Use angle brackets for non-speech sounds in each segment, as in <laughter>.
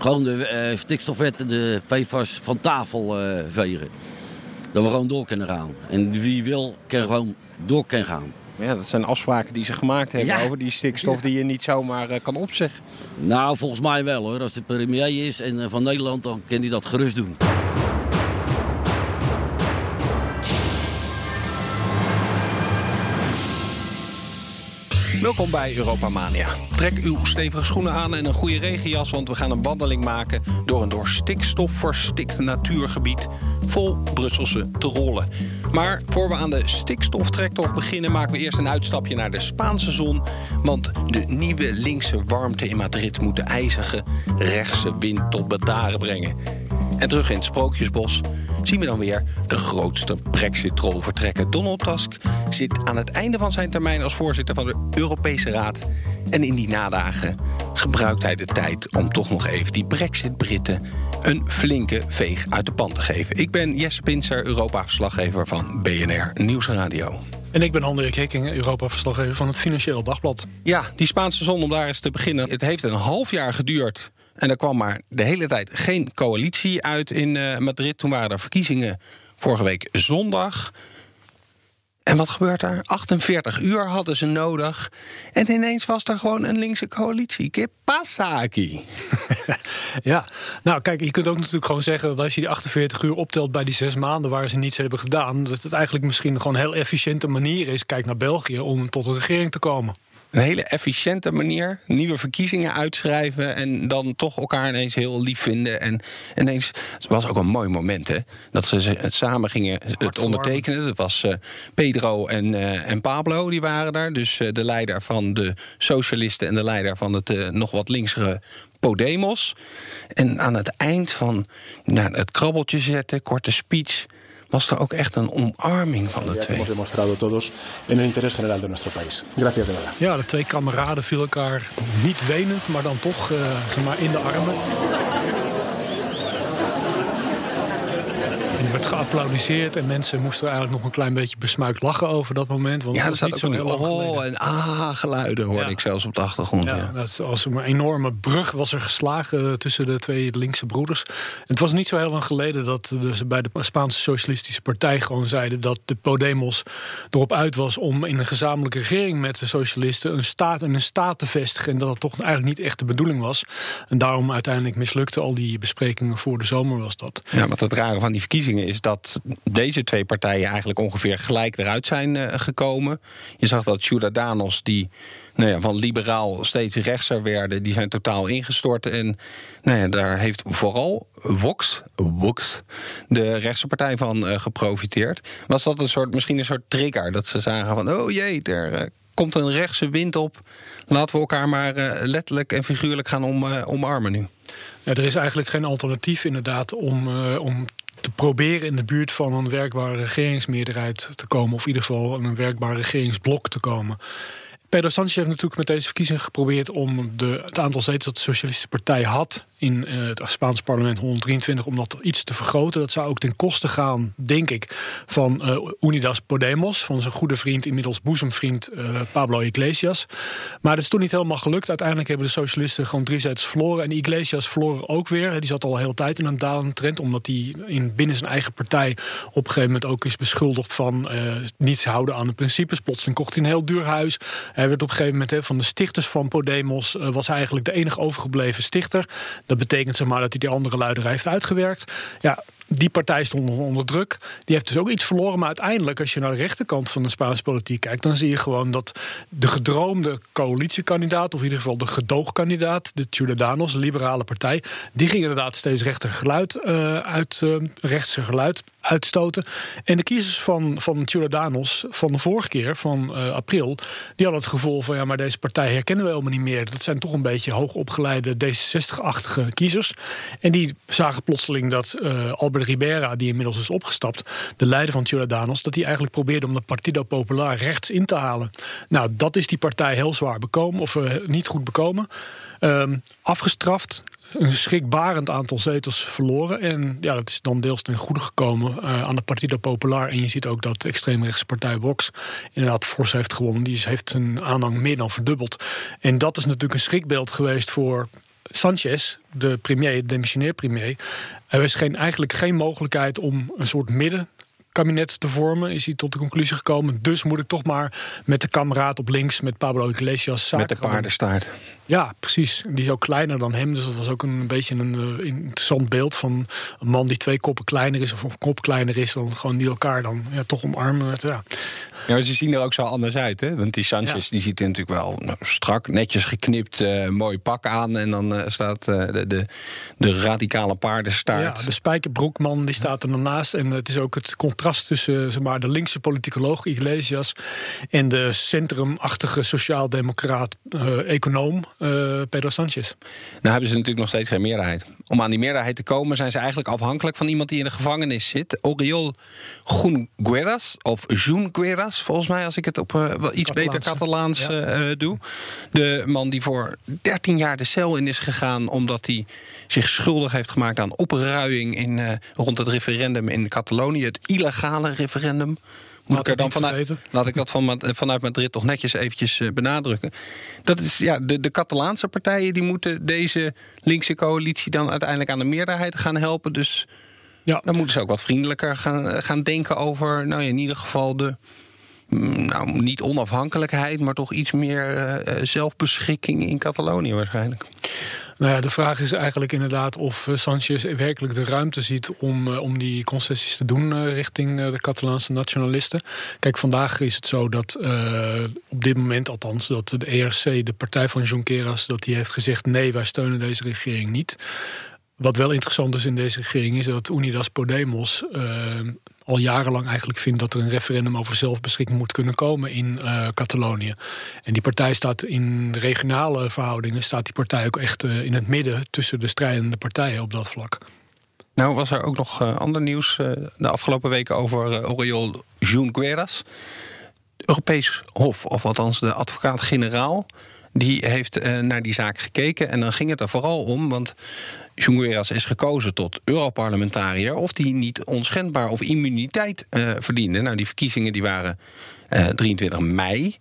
Gewoon de uh, stikstofwetten, de PFAS van tafel vegen. Dat we gewoon door kunnen gaan. En wie wil, kan gewoon door kunnen gaan. Ja, dat zijn afspraken die ze gemaakt hebben over die stikstof die je niet zomaar uh, kan opzeggen. Nou, volgens mij wel hoor. Als de premier is en van Nederland, dan kan hij dat gerust doen. Welkom bij Europa Mania. Trek uw stevige schoenen aan en een goede regenjas, want we gaan een wandeling maken door een door stikstof verstikt natuurgebied vol Brusselse trollen. Maar voor we aan de stikstoftrektocht beginnen, maken we eerst een uitstapje naar de Spaanse zon. Want de nieuwe linkse warmte in Madrid moet de ijzige rechtse wind tot bedaren brengen. En terug in het Sprookjesbos zien we dan weer de grootste Brexit-troll vertrekken. Donald Tusk zit aan het einde van zijn termijn als voorzitter van de Europese Raad. En in die nadagen gebruikt hij de tijd om toch nog even die Brexit-Britten een flinke veeg uit de pan te geven. Ik ben Jesse Pinser, Europa-verslaggever van BNR Nieuwsradio. En ik ben Hendrik Hekking, Europa-verslaggever van het Financieel Dagblad. Ja, die Spaanse zon, om daar eens te beginnen. Het heeft een half jaar geduurd en er kwam maar de hele tijd geen coalitie uit in uh, Madrid. Toen waren er verkiezingen vorige week zondag. En wat gebeurt er? 48 uur hadden ze nodig. En ineens was er gewoon een linkse coalitie. Que <laughs> ja, nou kijk, je kunt ook natuurlijk gewoon zeggen... dat als je die 48 uur optelt bij die zes maanden... waar ze niets hebben gedaan... dat het eigenlijk misschien gewoon een heel efficiënte manier is... kijk naar België, om tot een regering te komen een hele efficiënte manier. Nieuwe verkiezingen uitschrijven en dan toch elkaar ineens heel lief vinden. En ineens, het was ook een mooi moment hè, dat ze samen gingen het ondertekenen. Dat was uh, Pedro en, uh, en Pablo, die waren daar. Dus uh, de leider van de socialisten en de leider van het nog wat linksere Podemos. En aan het eind van nou, het krabbeltje zetten, korte speech was er ook echt een omarming van de twee. Hemos demostrado todos en el interés general de nuestro país. Gracias de verdad. Ja, de twee kameraden vielen elkaar niet wenend, maar dan toch uh, zeg maar in de armen. Er werd geapplaudiseerd en mensen moesten eigenlijk nog een klein beetje besmuikt lachen over dat moment. Want ja, er zat niet zo heel oh en ah geluiden hoorde ik zelfs op de achtergrond. Ja, ja. Dat was een enorme brug was er geslagen tussen de twee linkse broeders. het was niet zo heel lang geleden dat ze bij de Spaanse Socialistische Partij gewoon zeiden dat de Podemos erop uit was om in een gezamenlijke regering met de socialisten een staat en een staat te vestigen. En dat dat toch eigenlijk niet echt de bedoeling was. En daarom uiteindelijk mislukte al die besprekingen voor de zomer was dat. Ja, wat het rare van die verkiezingen is dat deze twee partijen eigenlijk ongeveer gelijk eruit zijn uh, gekomen. Je zag dat Ciudadanos, die nou ja, van liberaal steeds rechtser werden, die zijn totaal ingestort. En nou ja, daar heeft vooral Vox, Vox de rechtse partij van uh, geprofiteerd. Was dat een soort, misschien een soort trigger? Dat ze zagen van, oh jee, er uh, komt een rechtse wind op. Laten we elkaar maar letterlijk en figuurlijk gaan om, omarmen nu. Ja, er is eigenlijk geen alternatief inderdaad om, om te proberen in de buurt van een werkbare regeringsmeerderheid te komen. Of in ieder geval een werkbaar regeringsblok te komen. Pedro Sanchez heeft natuurlijk met deze verkiezingen geprobeerd om de, het aantal zetels dat de Socialistische Partij had in uh, het Spaanse parlement 123 om dat iets te vergroten. Dat zou ook ten koste gaan, denk ik, van uh, Unidas Podemos, van zijn goede vriend, inmiddels boezemvriend uh, Pablo Iglesias. Maar dat is toen niet helemaal gelukt. Uiteindelijk hebben de socialisten gewoon drie zetels verloren. En Iglesias verloren ook weer. Die zat al hele tijd in een dalende trend, omdat hij in, binnen zijn eigen partij op een gegeven moment ook is beschuldigd van niets houden aan de principes. Plotseling kocht hij een heel duur huis. Hij werd op een gegeven moment van de stichters van Podemos, was hij eigenlijk de enige overgebleven stichter. Dat betekent zeg maar dat hij die andere luider heeft uitgewerkt. Ja, die partij stond onder druk. Die heeft dus ook iets verloren. Maar uiteindelijk, als je naar de rechterkant van de Spaanse politiek kijkt, dan zie je gewoon dat de gedroomde coalitiekandidaat, of in ieder geval de gedoogkandidaat, de Ciudadanos, de liberale partij, die ging inderdaad steeds rechter geluid uh, uit, uh, rechtse geluid uitstoten. En de kiezers van, van Ciudadanos van de vorige keer, van uh, april, die hadden het gevoel van ja, maar deze partij herkennen we helemaal niet meer. Dat zijn toch een beetje hoogopgeleide D66-achtige kiezers. En die zagen plotseling dat uh, Albert Ribera, die inmiddels is opgestapt, de leider van Ciudadanos, dat hij eigenlijk probeerde om de Partido Popular rechts in te halen. Nou, dat is die partij heel zwaar bekomen, of uh, niet goed bekomen. Um, afgestraft, een schrikbarend aantal zetels verloren. En ja, dat is dan deels ten goede gekomen uh, aan de Partido Popular. En je ziet ook dat de extreemrechtse partij Vox inderdaad fors heeft gewonnen. Die heeft zijn aanhang meer dan verdubbeld. En dat is natuurlijk een schrikbeeld geweest voor Sanchez, de premier, de demissionair premier, er is geen, eigenlijk geen mogelijkheid om een soort midden kabinet te vormen, is hij tot de conclusie gekomen. Dus moet ik toch maar met de kameraad op links, met Pablo Iglesias, zaken Met de paardenstaart. Ja, precies. Die is ook kleiner dan hem. Dus dat was ook een beetje een uh, interessant beeld van een man die twee koppen kleiner is, of een kop kleiner is, dan gewoon die elkaar dan ja, toch omarmen. Ja. Ja, ze zien er ook zo anders uit, hè? Want die Sanchez die ziet er natuurlijk wel nou, strak, netjes geknipt, uh, mooi pak aan. En dan uh, staat uh, de, de, de, radicale paardenstaart. Ja, de spijkerbroekman die staat er dan naast. En het is ook het contrast tussen zeg maar, de linkse politicoloog Iglesias... en de centrumachtige sociaal-democraat, econoom Pedro Sanchez. Nou hebben ze natuurlijk nog steeds geen meerderheid. Om aan die meerderheid te komen zijn ze eigenlijk afhankelijk van iemand die in de gevangenis zit. Oriol Junqueras, of Junqueras volgens mij, als ik het op uh, wel iets beter Catalaans uh, doe. De man die voor 13 jaar de cel in is gegaan omdat hij zich schuldig heeft gemaakt aan opruiing in, rond het referendum in Catalonië, het illegale referendum. Moet ik er dan vanuit, laat ik dat van, vanuit Madrid toch netjes eventjes benadrukken. Dat is ja, de, de Catalaanse partijen die moeten deze linkse coalitie dan uiteindelijk aan de meerderheid gaan helpen. Dus ja. dan moeten ze ook wat vriendelijker gaan, gaan denken over, nou ja, in ieder geval de Mm, nou, niet onafhankelijkheid, maar toch iets meer uh, zelfbeschikking in Catalonië waarschijnlijk. Nou ja, de vraag is eigenlijk inderdaad of eh, Sanchez werkelijk de ruimte ziet om, om die concessies te doen richting de Catalaanse nationalisten. Kijk, vandaag is het zo dat op dit moment althans dat de ERC, de partij van Junqueras, dat die heeft gezegd nee, wij steunen deze regering niet. Wat wel interessant is in deze regering is dat Unidas Podemos al jarenlang eigenlijk vindt dat er een referendum over zelfbeschikking moet kunnen komen in uh, Catalonië. En die partij staat in regionale verhoudingen, staat die partij ook echt uh, in het midden tussen de strijdende partijen op dat vlak. Nou was er ook nog uh, ander nieuws de afgelopen weken over Oriol Junqueras. Europees Hof, of althans de advocaat-generaal, die heeft naar die zaak gekeken. En dan ging het er vooral om, want Junqueras is gekozen tot Europarlementariër... of die niet onschendbaar of immuniteit uh, verdiende. Nou, die verkiezingen die waren uh, eh, 23 mei.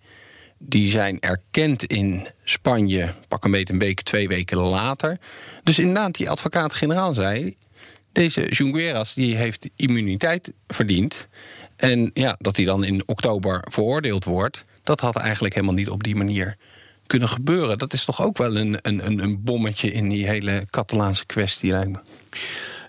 Die zijn erkend in Spanje, pak een beetje een week, twee weken later. Dus inderdaad, die advocaat-generaal zei... deze Junqueras die heeft immuniteit verdiend... en ja, dat hij dan in oktober veroordeeld wordt... dat had eigenlijk helemaal niet op die manier kunnen gebeuren. Dat is toch ook wel een, een, een bommetje in die hele Catalaanse kwestie, lijkt me.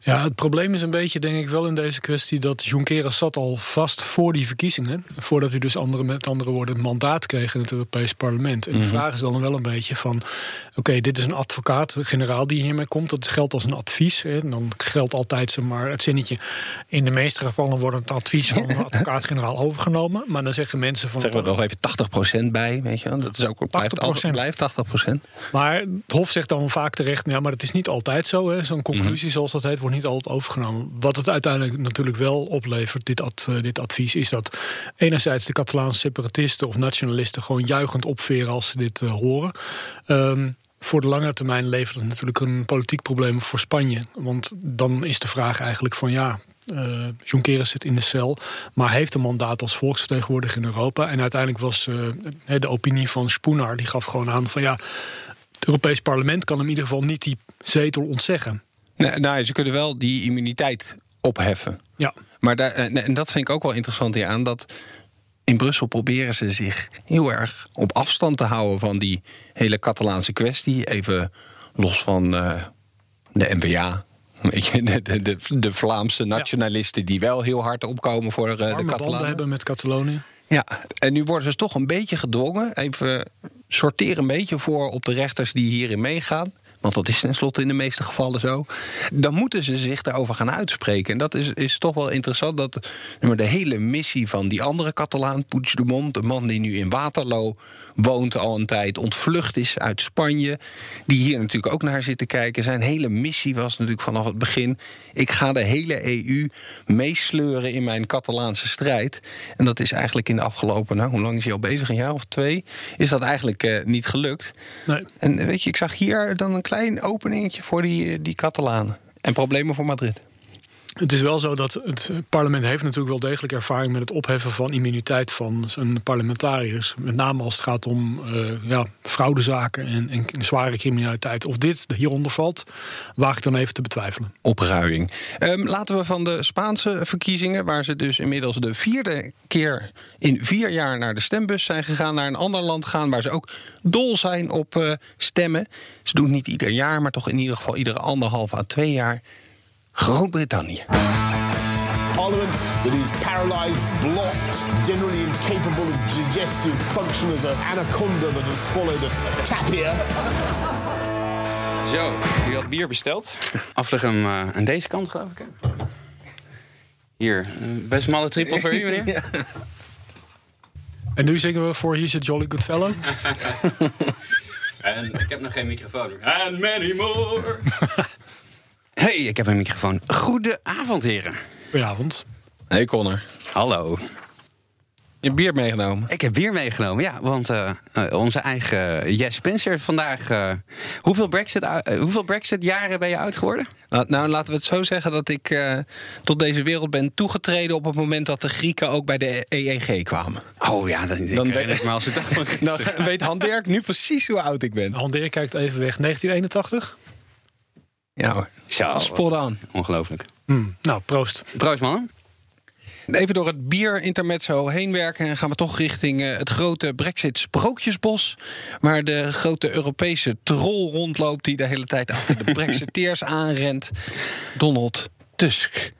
Ja, het probleem is een beetje, denk ik wel in deze kwestie... dat Junqueras zat al vast voor die verkiezingen. Voordat hij dus andere, met andere woorden het mandaat kreeg in het Europees parlement. En de mhm. vraag is dan wel een beetje van... oké, dit is een advocaat-generaal die hiermee komt. Dat geldt als een advies. Hè. Dan geldt altijd maar het zinnetje... in de meeste gevallen wordt het advies van een advocaat-generaal <laughs> overgenomen. Maar dan zeggen mensen van... Zeggen we nog even 80% bij, weet je Dat is ook, blijft, altijd, blijft 80%. Maar het Hof zegt dan vaak terecht... ja, maar het is niet altijd zo. Zo'n conclusie, mhm. zoals dat heet, wordt niet altijd overgenomen. Wat het uiteindelijk natuurlijk wel oplevert, dit, eh, dit advies, is dat enerzijds de Catalaanse separatisten of nationalisten gewoon juichend opveren als ze dit uh, horen. Um, voor de lange termijn levert het natuurlijk een politiek probleem voor Spanje. Want dan is de vraag eigenlijk van ja, uh, Junqueras zit in de cel, maar heeft een mandaat als volksvertegenwoordiger in Europa. En uiteindelijk was de opinie van Spooner, die gaf gewoon aan van ja, het Europees Parlement kan hem in ieder geval niet die zetel ontzeggen. Nee, nou, ze kunnen wel die immuniteit opheffen. Ja. Maar daar, en dat vind ik ook wel interessant hier aan, dat in Brussel proberen ze zich heel erg op afstand te houden van die hele Catalaanse kwestie. Even los van uh, de NVA. De, de, Vlaamse nationalisten die wel heel hard opkomen voor uh, de Catalanen. hebben met Catalonië. Ja, en nu worden ze toch een beetje gedwongen. Even sorteren een beetje voor op de rechters die hierin meegaan want dat is tenslotte in de meeste gevallen zo, dan moeten ze zich daarover gaan uitspreken. En dat is, is toch wel interessant dat de hele missie van die andere Catalaan, Puigdemont, de man die nu in Waterloo woont al een tijd, ontvlucht is uit Spanje, die hier natuurlijk ook naar zit te kijken. Zijn hele missie was natuurlijk vanaf het begin: ik ga de hele EU meesleuren in mijn Catalaanse strijd. En dat is eigenlijk in de afgelopen, nou, hoe lang is hij al bezig? Een jaar of twee? Is dat eigenlijk uh, niet gelukt? Nee. En weet je, ik zag hier dan een klein openingetje voor die, die Catalanen. En problemen voor Madrid. Het is wel zo dat het parlement heeft natuurlijk wel degelijk ervaring met het opheffen van immuniteit van zijn parlementariërs. Met name als het gaat om uh, ja, fraudezaken en, en, zware criminaliteit. Of dit hieronder valt, waag ik dan even te betwijfelen. Opruiing. Um, laten we van de Spaanse verkiezingen, waar ze dus inmiddels de vierde keer in vier jaar naar de stembus zijn gegaan, naar een ander land gaan waar ze ook dol zijn op uh, stemmen. Ze doen het niet ieder jaar, maar toch in ieder geval iedere anderhalf à twee jaar. Groot-Brittannië. Parliament that is paralyzed, blocked, generally incapable of digestive function as an anaconda that has swallowed a tapir. Zo, u had bier besteld. Afleg hem uh, aan deze kant, geloof ik. Hier, best smalle trippel voor u, meneer. <laughs> ja. En nu zingen we voor He's a Jolly Good Fellow. <laughs> en ik heb nog geen microfoon. And many more. <laughs> Hey, ik heb een microfoon. Goedenavond, heren. Goedenavond. Hey, Connor. Hallo. Je hebt bier meegenomen? Ik heb bier meegenomen, ja. Want uh, onze eigen Jes Spencer vandaag... Uh, hoeveel Brexit-jaren hoeveel Brexit jaren ben je oud geworden? Nou, nou, laten we het zo zeggen dat ik tot deze wereld ben toegetreden... op het moment dat de Grieken ook bij de EEG kwamen. Oh ja, dan, dan weet ik maar als het dag van <laughs> Dan weet Han Dirk nu precies hoe oud ik ben. Han Dirk kijkt even weg. 1981? Ja hoor. Zo, Spot aan. Ongelooflijk. Mm, nou, proost. Proost man. Even door het bier-intermezzo heen werken... en gaan we toch richting uh, het grote Brexit-sprookjesbos... waar de grote Europese troll rondloopt... die de hele tijd achter de <laughs> Brexiteers aanrent. Donald Tusk.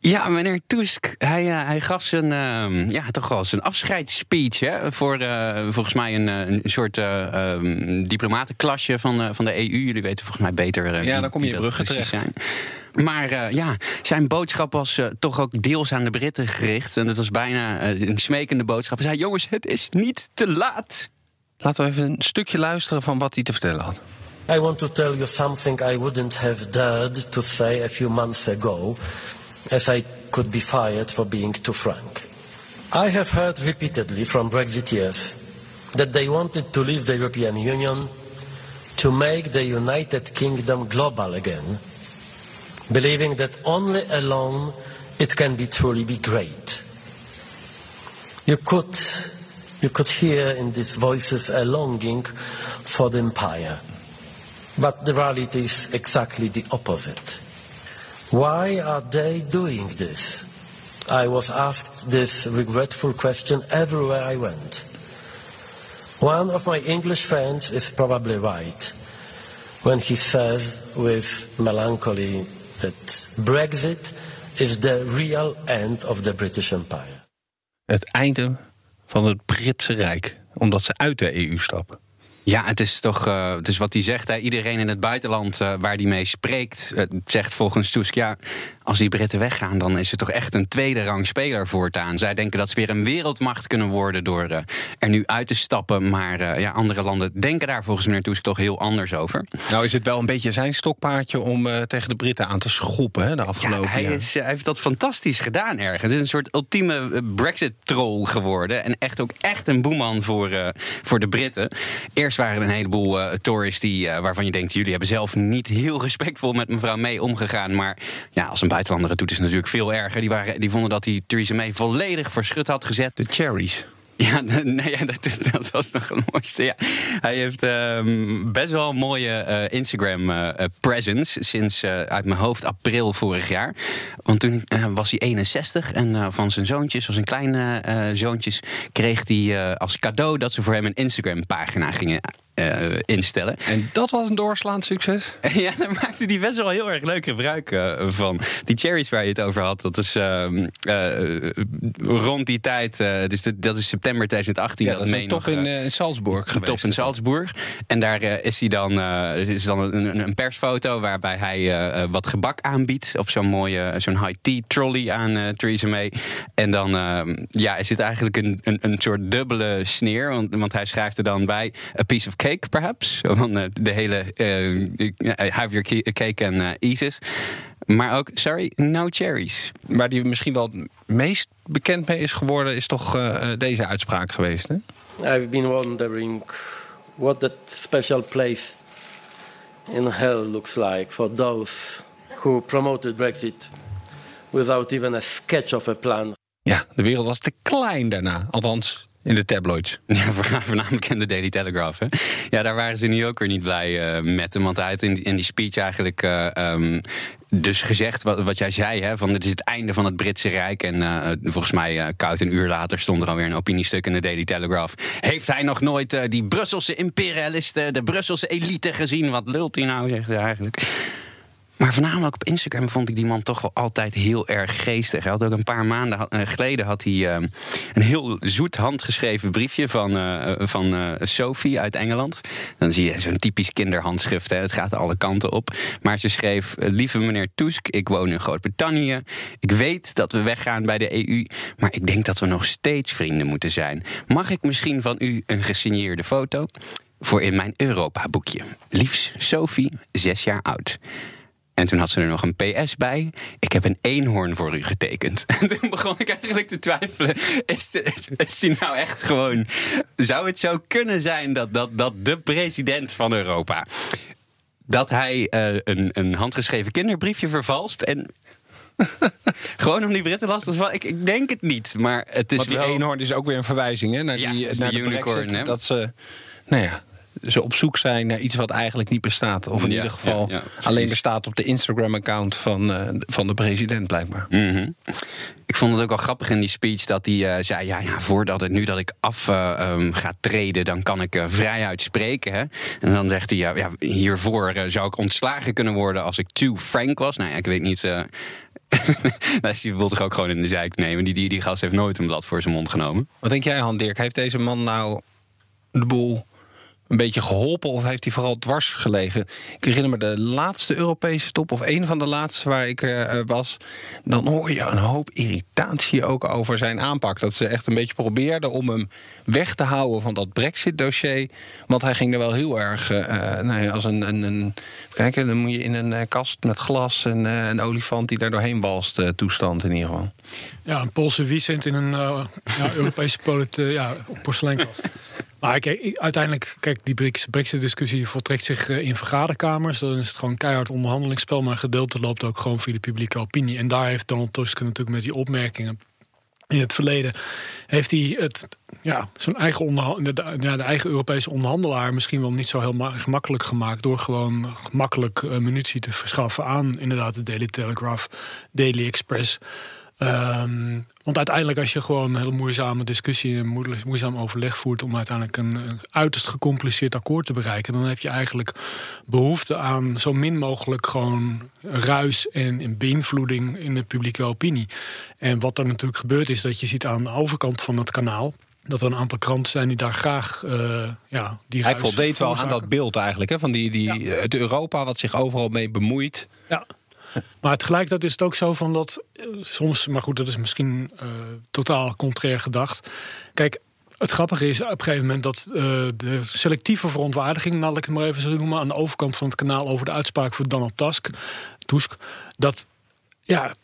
Ja, meneer Tusk, hij, uh, hij gaf zijn, uh, ja, toch wel zijn afscheidsspeech hè, voor uh, volgens mij een, eh, een soort uh, diplomatenklasje van, van de EU. Jullie weten volgens mij beter. ja, dan kom je in Brugge terecht. Zijn. Maar ja, zijn boodschap was toch ook deels aan de Britten gericht. En dat was bijna een smekende boodschap. Hij zei: Jongens, het is niet te laat. Laten we even een stukje luisteren van wat hij te vertellen had. I want to tell you something I wouldn't have dared to say a few months ago. As I could be fired for being too frank. I have heard repeatedly from Brexiteers that they wanted to leave the European Union to make the United Kingdom global again, believing that only alone it can be truly be great. You could, you could hear in these voices a longing for the empire, but the reality is exactly the opposite. Why are they doing this? I was asked this regretful question everywhere I went. One of my English friends is probably right when he says with melancholy that Brexit is the real end of the British Empire. Het einde van het Britse Rijk, omdat ze uit de EU stappen. Ja, het is toch uh, wat hij zegt. Hè. Iedereen in het buitenland uh, waar hij mee spreekt, uh, zegt volgens Tusk... ja, als die Britten weggaan, dan is het toch echt een tweede rang speler voortaan. Zij denken dat ze weer een wereldmacht kunnen worden door uh, er nu uit te stappen. Maar uh, ja, andere landen denken daar volgens meneer Tusk toch heel anders over. Nou is het wel een beetje zijn stokpaardje om uh, tegen de Britten aan te schoppen hè, de afgelopen ja, hij, is, hij heeft dat fantastisch gedaan ergens. Het is een soort ultieme Brexit-troll geworden. En echt ook echt een boeman voor, voor de Britten. Eerst waren er een heleboel Tories die, waarvan je denkt... jullie hebben zelf niet heel <laughs> respectvol met mevrouw May omgegaan. Maar ja, als een buitenlander doet is natuurlijk veel erger. Die, waren, die vonden dat hij Theresa May volledig verschut had gezet. De cherries. Ja, <laughs> nee, dat, dat, was nog het mooiste. Ja. Hij heeft um, best wel een mooie uh, Instagram uh, presence sinds uh, uit mijn hoofd april vorig jaar. Want toen was hij 61 en van zijn zoontjes, van zijn kleine zoontjes, kreeg hij als cadeau dat ze voor hem een Instagram pagina gingen uh, instellen. En dat was een doorslaand succes? <laughs> ja, daar maakte hij best wel heel erg leuk gebruik uh, van. Die cherries waar je het over had, dat is uh, rond die tijd, dus dat, dat is september 2018. Ja, dat, is een top nog, in, in, Salzburg geweest. Top in Salzburg. En daar is hij dan, is dan een, een, persfoto waarbij hij wat gebak aanbiedt op zo'n mooie, zo'n high-tea trolley aan Theresa May. En dan ja, is het eigenlijk een, een, een soort dubbele sneer, want, want hij schrijft er dan bij: a piece of cake cake, perhaps. Van uh, de hele uh, have your cake en uh, ISIS. Maar ook, sorry, no cherries. Waar die misschien wel het meest bekend mee is geworden, is toch uh, deze uitspraak geweest. Hè? I've been wondering what that special place in hell looks like for those who promoted Brexit without even a sketch of a plan. Ja, de wereld was te klein daarna. Althans, in de tabloids. <laughs> Ja, voornamelijk in de Daily Telegraph. Hè? Ja, daar waren ze nu ook weer niet blij uh, met hem. Want hij in, die speech eigenlijk uh, um, dus gezegd wat, wat jij zei: hè, van het is het einde van het Britse Rijk. En uh, volgens mij, uh, koud een uur later, stond er alweer een opiniestuk in de Daily Telegraph. Heeft hij nog nooit die Brusselse imperialisten, de Brusselse elite gezien? Wat lult hij nou, zegt hij eigenlijk. Maar voornamelijk op Instagram vond ik die man toch wel altijd heel erg geestig. Hij had ook een paar maanden geleden had hij, uh, een heel zoet handgeschreven briefje van, uh, van Sophie uit Engeland. Dan zie je zo'n typisch kinderhandschrift. Hè. Het gaat alle kanten op. Maar ze schreef: Lieve meneer Tusk, ik woon in Groot-Brittannië. Ik weet dat we weggaan bij de EU. Maar ik denk dat we nog steeds vrienden moeten zijn. Mag ik misschien van u een gesigneerde foto? Voor in mijn Europa-boekje. Liefs Sophie, zes jaar oud. En toen had ze er nog een PS bij. Ik heb een eenhoorn voor u getekend. <laughs> En toen begon ik eigenlijk te twijfelen. Is, is, is die nou echt gewoon. Zou het zo kunnen zijn dat, dat, dat de president van Europa. dat hij uh, een, een handgeschreven kinderbriefje vervalst. En <laughs> Gewoon om die Britten lastig te vallen? Ik, ik denk het niet. Maar het is Want die wel... eenhoorn is ook weer een verwijzing hè, naar, Ja, die, naar de unicorn, Brexit? Dat ze, nou ja, ze op zoek zijn naar iets wat eigenlijk niet bestaat. Of in Ja, ieder geval ja, ja, precies. alleen bestaat op de Instagram-account van, eh, van de president, blijkbaar. Mhm. Ik vond het ook wel grappig in die speech dat hij eh, zei: ja, ja, voordat het nu dat ik af ehm, ga treden, dan kan ik eh, vrijuit spreken. Hè? En dan zegt hij: ja, ja, hiervoor zou ik ontslagen kunnen worden als ik too frank was. Nou ja, ik weet niet. <laughs> die wil zich ook gewoon in de zijk nemen. Die, die, die gast heeft nooit een blad voor zijn mond genomen. Wat denk jij, Han Dirk? Heeft deze man nou de boel een beetje geholpen of heeft hij vooral dwars gelegen? Ik herinner me de laatste Europese top, of een van de laatste waar ik eh, was. Dan hoor je een hoop irritatie ook over zijn aanpak. Dat ze echt een beetje probeerden om hem weg te houden van dat Brexit-dossier. Want hij ging er wel heel erg eh, eh, ja, als een. een, een kijk, dan moet je in een eh, kast met glas en eh, een olifant die daar doorheen balst, eh, toestand in ieder geval. Ja, een Poolse wiesent in een eh, ja, <laughs> Europese polit, eh, ja, porseleinkast. Maar kijk, uiteindelijk, kijk, die Brexit-discussie voltrekt zich eh, in vergaderkamers. Dan is het gewoon een keihard onderhandelingsspel. Maar een gedeelte loopt ook gewoon via de publieke opinie. En daar heeft Donald Tusk natuurlijk met die opmerkingen in het verleden heeft hij het, ja, zijn eigen onderha- de, de- ja, de eigen Europese onderhandelaar misschien wel niet zo heel ma- gemakkelijk gemaakt door gewoon gemakkelijk eh, munitie te verschaffen aan inderdaad de Daily Telegraph, Daily Express. Ehm, want uiteindelijk als je gewoon een hele moeizame discussie en moeizaam overleg voert om uiteindelijk een, een uiterst gecompliceerd akkoord te bereiken, dan heb je eigenlijk behoefte aan zo min mogelijk gewoon ruis en, beïnvloeding in de publieke opinie. En wat er natuurlijk gebeurt is dat je ziet aan de overkant van het kanaal dat er een aantal kranten zijn die daar graag eh, ja, die Hij voldeed wel aan dat beeld eigenlijk, hè, van die, die, het Europa wat zich overal mee bemoeit. Ja. Maar tegelijkertijd is het ook zo van dat eh, soms, maar goed, dat is misschien eh, totaal contrair gedacht. Kijk, het grappige is op een gegeven moment dat eh, de selectieve verontwaardiging, laat ik het maar even zo noemen, aan de overkant van het kanaal over de uitspraak van Donald Tusk, Tusk dat ja.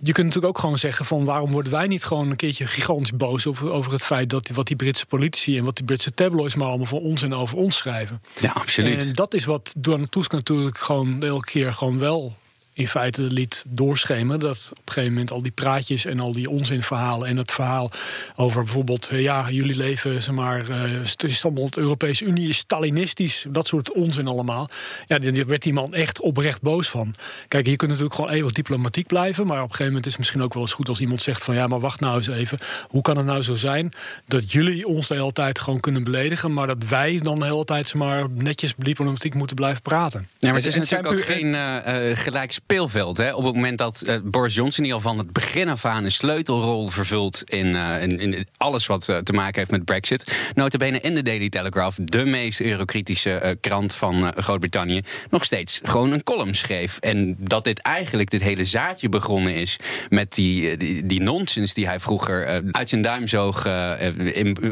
Je kunt natuurlijk ook gewoon zeggen van waarom worden wij niet gewoon een keertje gigantisch boos over, over het feit dat wat die Britse politici en wat die Britse tabloids maar allemaal van ons en over ons schrijven. Ja, absoluut. En dat is wat Donald Tusk natuurlijk gewoon elke keer gewoon wel in feite liet doorschemeren. Dat op een gegeven moment al die praatjes en al die onzinverhalen... en het verhaal over bijvoorbeeld... eh, ja, jullie leven, zeg maar... eh, het is allemaal de Europese Unie is Stalinistisch. Dat soort onzin allemaal. Ja, daar werd die man echt oprecht boos van. Kijk, je kunt natuurlijk gewoon eeuwig diplomatiek blijven... maar op een gegeven moment is het misschien ook wel eens goed als iemand zegt van... ja, maar wacht nou eens even. Hoe kan het nou zo zijn dat jullie ons de hele tijd gewoon kunnen beledigen... maar dat wij dan de hele tijd, zeg maar, netjes diplomatiek moeten blijven praten? Ja, maar het is natuurlijk ook geen eh, eh, gelijk speelveld. Hè? Op het moment dat eh, Boris Johnson ieder geval van het begin af aan een sleutelrol vervult in, eh, in, alles wat eh, te maken heeft met Brexit. Notabene in de Daily Telegraph, de meest eurokritische krant van Groot-Brittannië, nog steeds gewoon een column schreef. En dat dit eigenlijk dit hele zaadje begonnen is met die, die, die nonsens die hij vroeger uit zijn duim zoog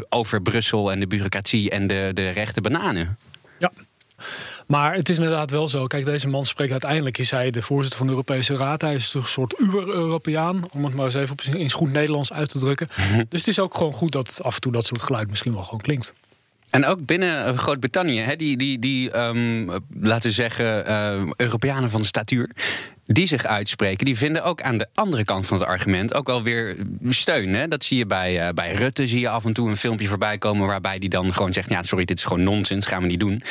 over Brussel en de bureaucratie en de, de rechte bananen. Ja. Maar het is inderdaad wel zo. Kijk, deze man spreekt uiteindelijk. Is hij de voorzitter van de Europese Raad. Hij is toch een soort uber-Europeaan. Om het maar eens even op, in goed Nederlands uit te drukken. Dus het is ook gewoon goed dat af en toe dat soort geluid misschien wel gewoon klinkt. En ook binnen eh, Groot-Brittannië, die, die, die ehm, laten we zeggen, eh, Europeanen van statuur. die zich uitspreken, die vinden ook aan de andere kant van het argument ook wel weer steun. Hè? Dat zie je bij, uh, bij Rutte, zie je af en toe een filmpje voorbij komen waarbij die dan gewoon zegt: ja, sorry, dit is gewoon nonsens, gaan we niet doen.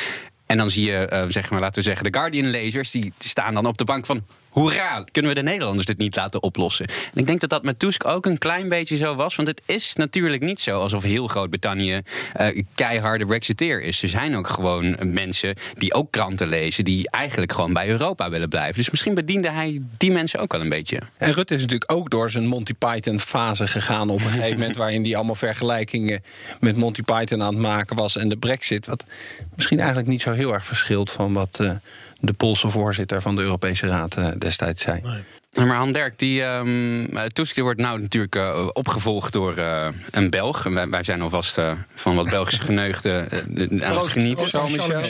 En dan zie je, uh, zeg maar, laten we zeggen, de Guardian-lezers... die staan dan op de bank van... hoera, kunnen we de Nederlanders dit niet laten oplossen? En ik denk dat dat met Tusk ook een klein beetje zo was. Want het is natuurlijk niet zo alsof heel Groot-Brittannië... Uh, keiharde brexiteer is. Er zijn ook gewoon mensen die ook kranten lezen... die eigenlijk gewoon bij Europa willen blijven. Dus misschien bediende hij die mensen ook wel een beetje. En Rutte is natuurlijk ook door zijn Monty Python-fase gegaan... op een gegeven moment <laughs> waarin hij allemaal vergelijkingen... met Monty Python aan het maken was en de brexit... wat misschien eigenlijk niet zo heel erg verschilt van wat uh, de Poolse voorzitter van de Europese Raad uh, destijds zei. Nee. Maar Han Dirk, die um, Tusk die wordt nou natuurlijk uh, opgevolgd door uh, een Belg. Wij, wij zijn alvast uh, van wat Belgische geneugden aan het genieten.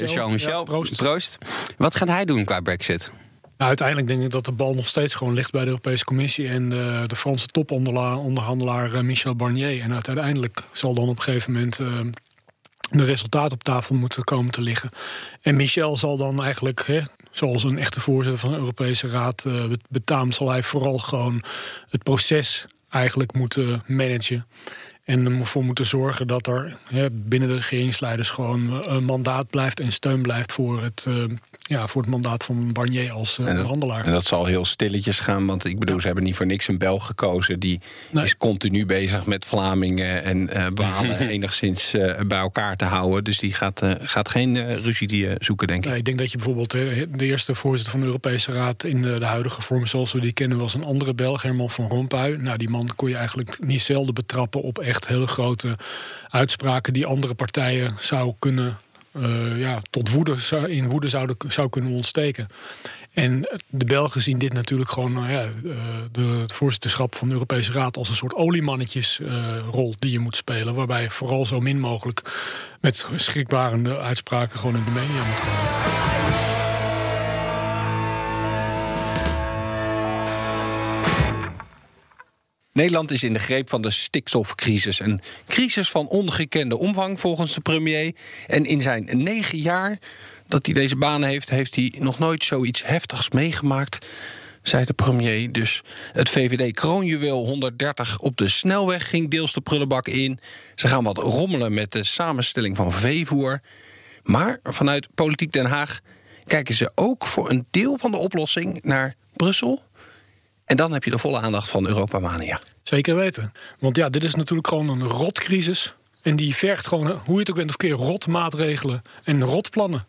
Charles ja, proost. proost. Wat gaat hij doen qua brexit? Nou, uiteindelijk denk ik dat de bal nog steeds gewoon ligt bij de Europese Commissie en de, de Franse toponderhandelaar Michel Barnier. En uiteindelijk zal dan op een gegeven moment de resultaten op tafel moeten komen te liggen. En Michel zal dan eigenlijk, hè, zoals een echte voorzitter van de Europese Raad uh, betaamt, zal hij vooral gewoon het proces eigenlijk moeten managen. En ervoor moeten zorgen dat er hè, binnen de regeringsleiders gewoon een mandaat blijft en steun blijft voor het, uh, ja, voor het mandaat van Barnier als uh, en dat, handelaar. En dat zal heel stilletjes gaan, want ik bedoel, ja. ze hebben niet voor niks een Belg gekozen. Die nee. is continu bezig met Vlamingen en uh, Walen <laughs> enigszins uh, bij elkaar te houden. Dus die gaat, gaat geen ruzie die, zoeken, denk ik. Nee, ik denk dat je bijvoorbeeld de eerste voorzitter van de Europese Raad in de, de huidige vorm zoals we die kennen, was een andere Belg, Herman van Rompuy. Nou, die man kon je eigenlijk niet zelden betrappen op echt hele grote uitspraken die andere partijen zou kunnen uh, ja, tot woede, in woede zouden, zou kunnen ontsteken. En de Belgen zien dit natuurlijk gewoon, nou ja, de, het voorzitterschap van de Europese Raad als een soort oliemannetjesrol uh, die je moet spelen. Waarbij vooral zo min mogelijk met schrikbarende uitspraken gewoon in de media moet komen. Nederland is in de greep van de stikstofcrisis. Een crisis van ongekende omvang volgens de premier. En in zijn negen jaar dat hij deze baan heeft, heeft hij nog nooit zoiets heftigs meegemaakt. Zei de premier. Dus het VVD kroonjuweel 130 op de snelweg ging deels de prullenbak in. Ze gaan wat rommelen met de samenstelling van veevoer. Maar vanuit Politiek Den Haag kijken ze ook voor een deel van de oplossing naar Brussel. En dan heb je de volle aandacht van Europa Mania. Zeker weten. Want ja, dit is natuurlijk gewoon een rotcrisis. En die vergt gewoon, hoe je het ook bent of keer, rotmaatregelen en rotplannen.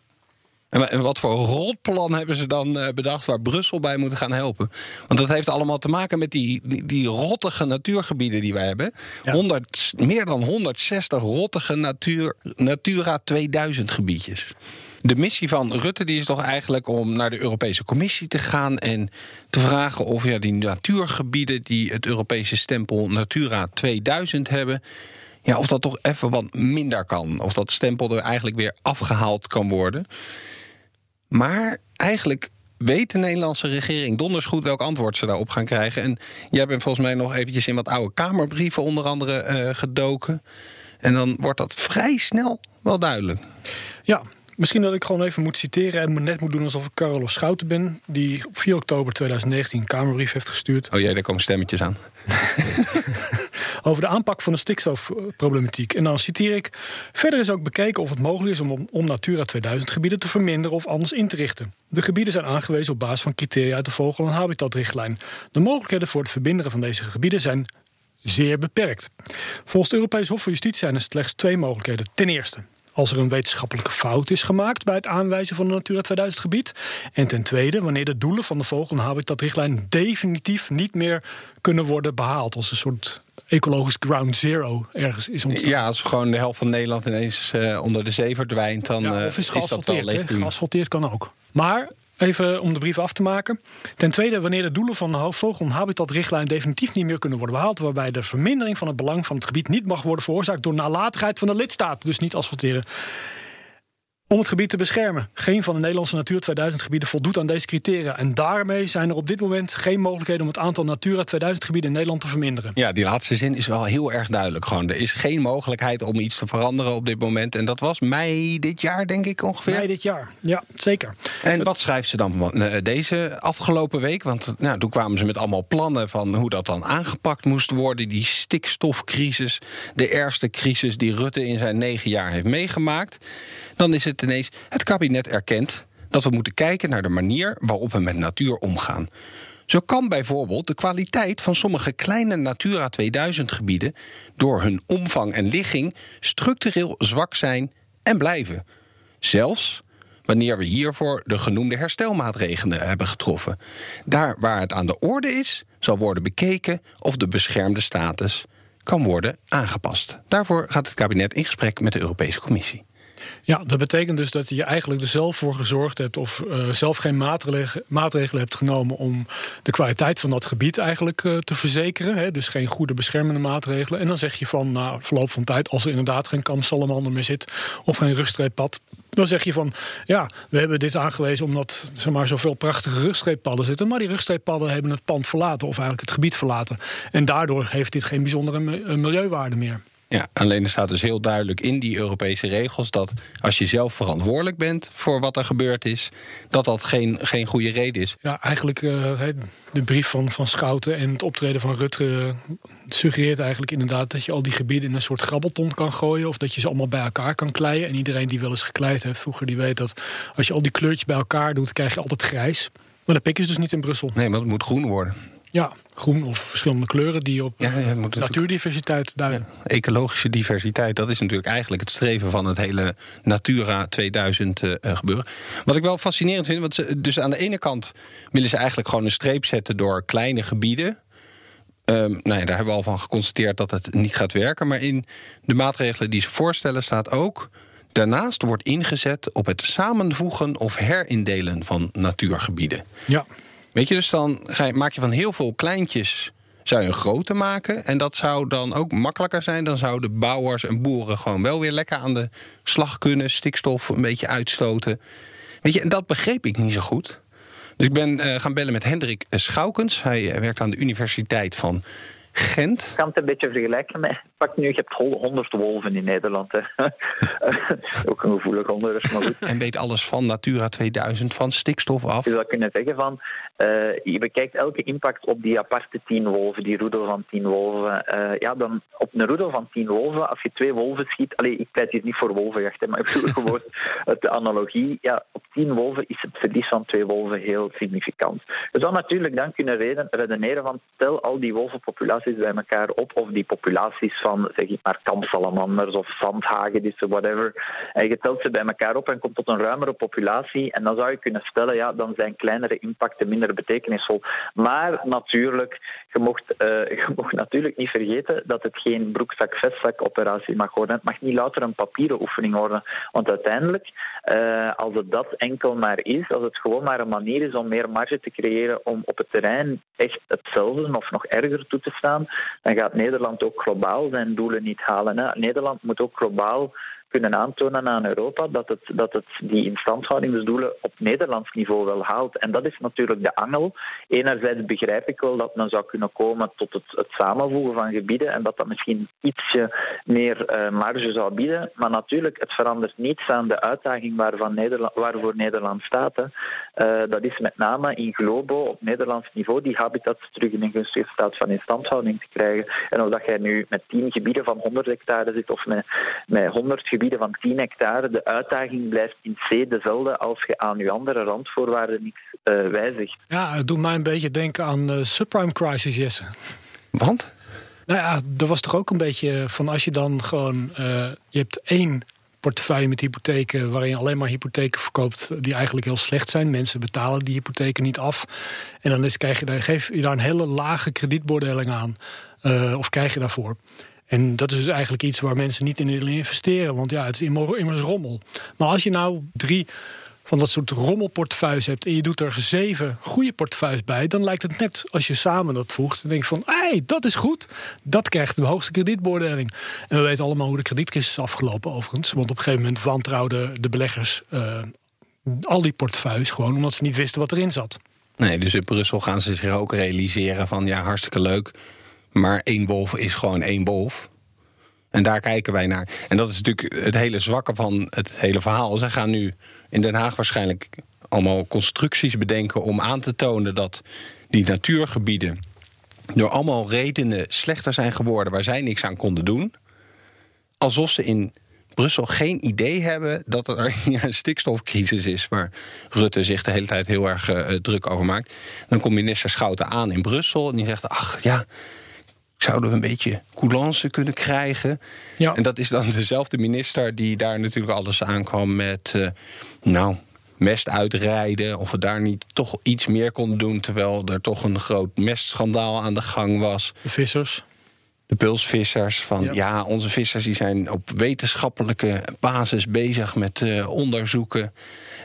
En wat voor rotplan hebben ze dan bedacht waar Brussel bij moet gaan helpen? Want dat heeft allemaal te maken met die, die, die rottige natuurgebieden die wij hebben. Ja. 100, meer dan 160 rottige natuur, Natura 2000 gebiedjes. De missie van Rutte die is toch eigenlijk om naar de Europese Commissie te gaan en te vragen of ja, die natuurgebieden die het Europese stempel Natura 2000 hebben, ja, of dat toch even wat minder kan. Of dat stempel er eigenlijk weer afgehaald kan worden. Maar eigenlijk weet de Nederlandse regering donders goed welk antwoord ze daarop gaan krijgen. En jij bent volgens mij nog eventjes in wat oude Kamerbrieven onder andere uh, gedoken. En dan wordt dat vrij snel wel duidelijk. Ja, Misschien dat ik gewoon even moet citeren en net moet doen alsof ik Carlos Schouten ben, die op 4 oktober 2019 een Kamerbrief heeft gestuurd. Oh jee, daar komen stemmetjes aan. <laughs> over de aanpak van de stikstofproblematiek. En dan citeer ik. Verder is ook bekeken of het mogelijk is om, om Natura 2000 gebieden te verminderen of anders in te richten. De gebieden zijn aangewezen op basis van criteria uit de vogel- en habitatrichtlijn. De mogelijkheden voor het verminderen van deze gebieden zijn zeer beperkt. Volgens het Europees Hof van Justitie zijn er slechts twee mogelijkheden. Ten eerste, als er een wetenschappelijke fout is gemaakt bij het aanwijzen van een Natura 2000 gebied. En ten tweede, wanneer de doelen van de vogel- en habitatrichtlijn definitief niet meer kunnen worden behaald. Als een soort ecologisch ground zero ergens is ontstaan. Ja, als gewoon de helft van Nederland ineens uh, onder de zee verdwijnt, dan ja, of is, uh, is dat al legitiem. Geasfalteerd kan ook. Maar Even om de brief af te maken. Ten tweede, wanneer de doelen van de hoofdvogel- habitatrichtlijn definitief niet meer kunnen worden behaald, waarbij de vermindering van het belang van het gebied niet mag worden veroorzaakt door nalatigheid van de lidstaat, dus niet asfalteren. Om het gebied te beschermen. Geen van de Nederlandse Natuur 2000 gebieden voldoet aan deze criteria. En daarmee zijn er op dit moment geen mogelijkheden om het aantal Natura 2000 gebieden in Nederland te verminderen. Ja, die laatste zin is wel heel erg duidelijk. Gewoon, er is geen mogelijkheid om iets te veranderen op dit moment. En dat was mei dit jaar, denk ik ongeveer. Mei dit jaar, ja, zeker. En wat schrijft ze dan eh, deze afgelopen week? Want nou, toen kwamen ze met allemaal plannen van hoe dat dan aangepakt moest worden. Die stikstofcrisis, de ergste crisis die Rutte in zijn negen jaar heeft meegemaakt. Dan is het ineens, het kabinet erkent dat we moeten kijken naar de manier waarop we met natuur omgaan. Zo kan bijvoorbeeld de kwaliteit van sommige kleine Natura 2000 gebieden door hun omvang en ligging structureel zwak zijn en blijven. Zelfs wanneer we hiervoor de genoemde herstelmaatregelen hebben getroffen. Daar waar het aan de orde is, zal worden bekeken of de beschermde status kan worden aangepast. Daarvoor gaat het kabinet in gesprek met de Europese Commissie. Ja, dat betekent dus dat je eigenlijk er zelf voor gezorgd hebt of uh, zelf geen maatregelen, maatregelen hebt genomen om de kwaliteit van dat gebied eigenlijk uh, te verzekeren. Hè? Dus geen goede beschermende maatregelen. En dan zeg je van, na verloop van tijd, als er inderdaad geen kamsalamander meer zit of geen ruststreeppad, dan zeg je van, ja, we hebben dit aangewezen omdat zeg maar, zoveel prachtige rugstreeppadden zitten. Maar die rugstreeppadden hebben het pand verlaten of eigenlijk het gebied verlaten. En daardoor heeft dit geen bijzondere milieuwaarde meer. Ja, alleen er staat dus heel duidelijk in die Europese regels dat als je zelf verantwoordelijk bent voor wat er gebeurd is, dat dat geen, geen goede reden is. Ja, eigenlijk uh, de brief van, van Schouten en het optreden van Rutte suggereert eigenlijk inderdaad dat je al die gebieden in een soort grabbelton kan gooien of dat je ze allemaal bij elkaar kan kleien. En iedereen die wel eens gekleid heeft vroeger, die weet dat als je al die kleurtjes bij elkaar doet, krijg je altijd grijs. Maar dat pik je dus niet in Brussel. Nee, maar het moet groen worden. Ja, groen of verschillende kleuren die op ja, natuurdiversiteit duiden. ecologische diversiteit, dat is natuurlijk eigenlijk het streven van het hele Natura 2000 uh, eh, gebeuren. Wat ik wel fascinerend vind, want ze, dus aan de ene kant willen ze eigenlijk gewoon een streep zetten door kleine gebieden. Um, nou ja, daar hebben we al van geconstateerd dat het niet gaat werken. Maar in de maatregelen die ze voorstellen staat ook. Daarnaast wordt ingezet op het samenvoegen of herindelen van natuurgebieden. Ja. Weet je, dus dan ga je, maak je van heel veel kleintjes zou je een grote maken. En dat zou dan ook makkelijker zijn. Dan zouden bouwers en boeren gewoon wel weer lekker aan de slag kunnen. Stikstof een beetje uitstoten. Weet je, en dat begreep ik niet zo goed. Dus ik ben uh, gaan bellen met Hendrik Schoukens. Hij eh, werkt aan de Universiteit van Gent. Ik kan het een beetje vergelijken met. Pak nu, je hebt 100 wolven in Nederland. Hè. <laughs> Ook een gevoelig onderwerp, maar goed. En weet alles van Natura 2000, van stikstof af? Je zou kunnen zeggen van. Uh, je bekijkt elke impact op die aparte 10 wolven, die roedel van 10 wolven. Uh, ja, dan op een roedel van 10 wolven, als je twee wolven schiet. Allee, ik pleit hier niet voor wolvenjacht, hè, maar ik bedoel <laughs> gewoon de analogie. Ja, op 10 wolven is het verlies van twee wolven heel significant. Je zou natuurlijk dan kunnen redeneren van. Tel al die wolvenpopulaties bij elkaar op, of die populaties van, zeg ik maar, kampsalamanders of zandhagedissen, whatever. En je telt ze bij elkaar op en komt tot een ruimere populatie. En dan zou je kunnen stellen, ja, dan zijn kleinere impacten minder betekenisvol. Maar natuurlijk, je mocht, uh, <laughs> je mocht natuurlijk niet vergeten dat het geen broekzak-vestzak operatie mag worden. Het mag niet louter een papieren oefening worden. Want uiteindelijk, uh, als het dat enkel maar is, als het gewoon maar een manier is om meer marge te creëren om op het terrein echt hetzelfde of nog erger toe te staan, dan gaat Nederland ook globaal zijn doelen niet halen. Hè. Nederland moet ook globaal kunnen aantonen aan Europa dat het, dat het die instandhoudingsdoelen op Nederlands niveau wel haalt. En dat is natuurlijk de angel. Enerzijds begrijp ik wel dat men zou kunnen komen tot het, het samenvoegen van gebieden en dat dat misschien ietsje meer uh, marge zou bieden. Maar natuurlijk, het verandert niets aan de uitdaging waarvan Nederland, waarvoor Nederland staat. Uh, dat is met name in globo op Nederlands niveau die habitats terug in een gunstige staat van instandhouding te krijgen. En of dat jij nu met 10 gebieden van 100 hectare zit of met, met 100 gebieden gebieden van 10 hectare. De uitdaging blijft in C dezelfde als je aan je andere randvoorwaarden niets uh, wijzigt. Ja, het doet mij een beetje denken aan de subprime crisis, Jesse. Want? Nou ja, er was toch ook een beetje van als je dan gewoon... Uh, je hebt één portefeuille met hypotheken waarin je alleen maar hypotheken verkoopt die eigenlijk heel slecht zijn. Mensen betalen die hypotheken niet af. En dan is, krijg je, dan geef je daar een hele lage kredietbeoordeling aan. Uh, of krijg je daarvoor. En dat is dus eigenlijk iets waar mensen niet in willen investeren. Want ja, het is immers rommel. Maar als je nou drie van dat soort rommelportefeuilles hebt en je doet er zeven goede portefeuilles bij, dan lijkt het net als je samen dat voegt. Dan denk je van, hey, dat is goed. Dat krijgt de hoogste kredietbeoordeling. En we weten allemaal hoe de kredietcrisis is afgelopen overigens. Want op een gegeven moment wantrouwden de beleggers uh, al die portefeuilles gewoon omdat ze niet wisten wat erin zat. Nee, dus in Brussel gaan ze zich ook realiseren van ja, hartstikke leuk. Maar één wolf is gewoon één wolf. En daar kijken wij naar. En dat is natuurlijk het hele zwakke van het hele verhaal. Ze gaan nu in Den Haag waarschijnlijk allemaal constructies bedenken om aan te tonen dat die natuurgebieden door allemaal redenen slechter zijn geworden waar zij niks aan konden doen. Alsof ze in Brussel geen idee hebben dat er <laughs> een stikstofcrisis is waar Rutte zich de hele tijd heel erg uh, druk over maakt. Dan komt minister Schouten aan in Brussel en die zegt: Ach ja, zouden we een beetje coulance kunnen krijgen. Ja. En dat is dan dezelfde minister die daar natuurlijk alles aankwam met... Uh, nou, mest uitrijden, of we daar niet toch iets meer konden doen... terwijl er toch een groot mestschandaal aan de gang was. De vissers de pulsvissers. Van ja. onze vissers die zijn op wetenschappelijke basis bezig met uh, onderzoeken.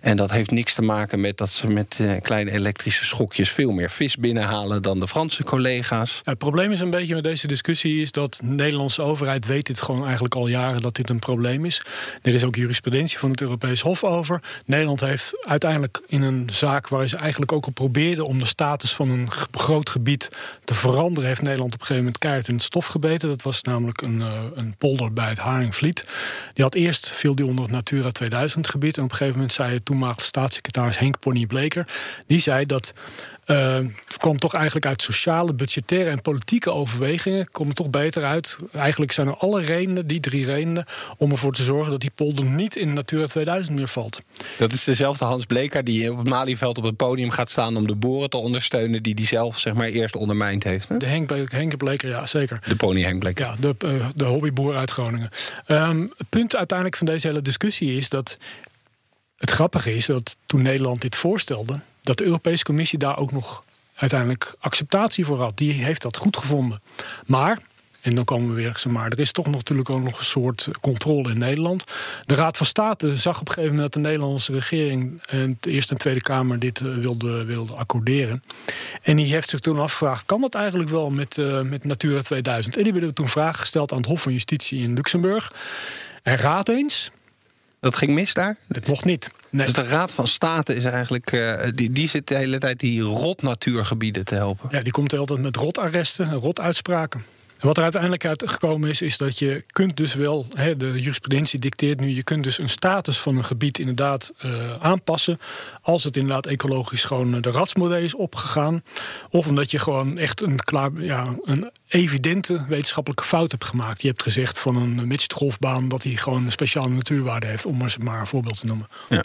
En dat heeft niks te maken met dat ze met uh, kleine elektrische schokjes veel meer vis binnenhalen dan de Franse collega's. het probleem is een beetje met deze discussie is dat de Nederlandse overheid weet dit gewoon eigenlijk al jaren dat dit een probleem is. Er is ook jurisprudentie van het Europees Hof over. Nederland heeft uiteindelijk in een zaak waar ze eigenlijk ook al probeerden om de status van een groot gebied te veranderen, heeft Nederland op een gegeven moment keihard in het stof gebeten. Dat was namelijk een, uh, een polder bij het Haringvliet. Die had eerst viel die onder het Natura 2000 gebied en op een gegeven moment zei het toenmalige staatssecretaris Henk Pony Bleker. Die zei dat uh, het kwam toch eigenlijk uit sociale, budgettaire en politieke overwegingen. Komen toch beter uit. Eigenlijk zijn er alle redenen, die drie redenen, om ervoor te zorgen dat die polder niet in Natura 2000 meer valt. Dat is dezelfde Hans Bleker die op het Malieveld op het podium gaat staan om de boeren te ondersteunen die die zelf zeg maar eerst ondermijnd heeft. Hè? De Henk, Henk Bleker, ja zeker. De pony Henk Bleker. Ja, de, uh, de hobbyboer uit Groningen. Um, het punt uiteindelijk van deze hele discussie is dat het grappige is dat toen Nederland dit voorstelde, dat de Europese Commissie daar ook nog uiteindelijk acceptatie voor had. Die heeft dat goed gevonden. Maar en dan komen we weer, zeg maar, er is toch natuurlijk ook nog een soort controle in Nederland. De Raad van State zag op een gegeven moment dat de Nederlandse regering en de Eerste en Tweede Kamer dit uh, wilde, wilde accorderen. En die heeft zich toen afgevraagd: kan dat eigenlijk wel met, uh, met Natura 2000? En die hebben toen vragen gesteld aan het Hof van Justitie in Luxemburg. En raad eens, dat ging mis daar? Dat mocht niet. Nee. Dus de Raad van State is eigenlijk. Uh, die, die zit de hele tijd die rot natuurgebieden te helpen. Ja, die komt de hele tijd met rotarresten en rotuitspraken wat er uiteindelijk uitgekomen is, is dat je kunt dus wel, hè, de jurisprudentie dicteert nu, je kunt dus een status van een gebied inderdaad uh, aanpassen. Als het inderdaad ecologisch gewoon de ratsmodel is opgegaan. Of omdat je gewoon echt een, klaar, ja, een evidente wetenschappelijke fout hebt gemaakt. Je hebt gezegd van een midgetgolfbaan dat hij gewoon een speciale natuurwaarde heeft, om maar een voorbeeld te noemen. Ja.